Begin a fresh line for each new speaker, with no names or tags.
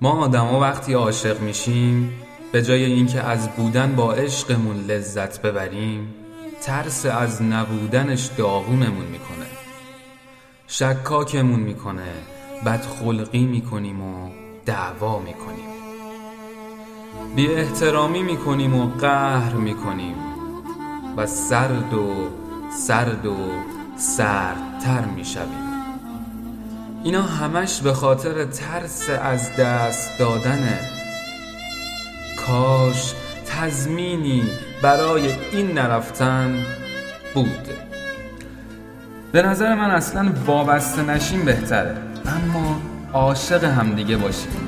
ما آدما وقتی عاشق میشیم به جای اینکه از بودن با عشقمون لذت ببریم ترس از نبودنش داغونمون می‌کنه. شکاکمون می‌کنه بدخلقی می‌کنیم و دعوا می‌کنیم. بی احترامی می‌کنیم و قهر می‌کنیم. و سرد و سرد و سردتر می‌شویم. اینا همش به خاطر ترس از دست دادنه کاش تزمینی برای این نرفتن بود. به نظر من اصلا وابسته نشیم بهتره اما عاشق همدیگه باشیم.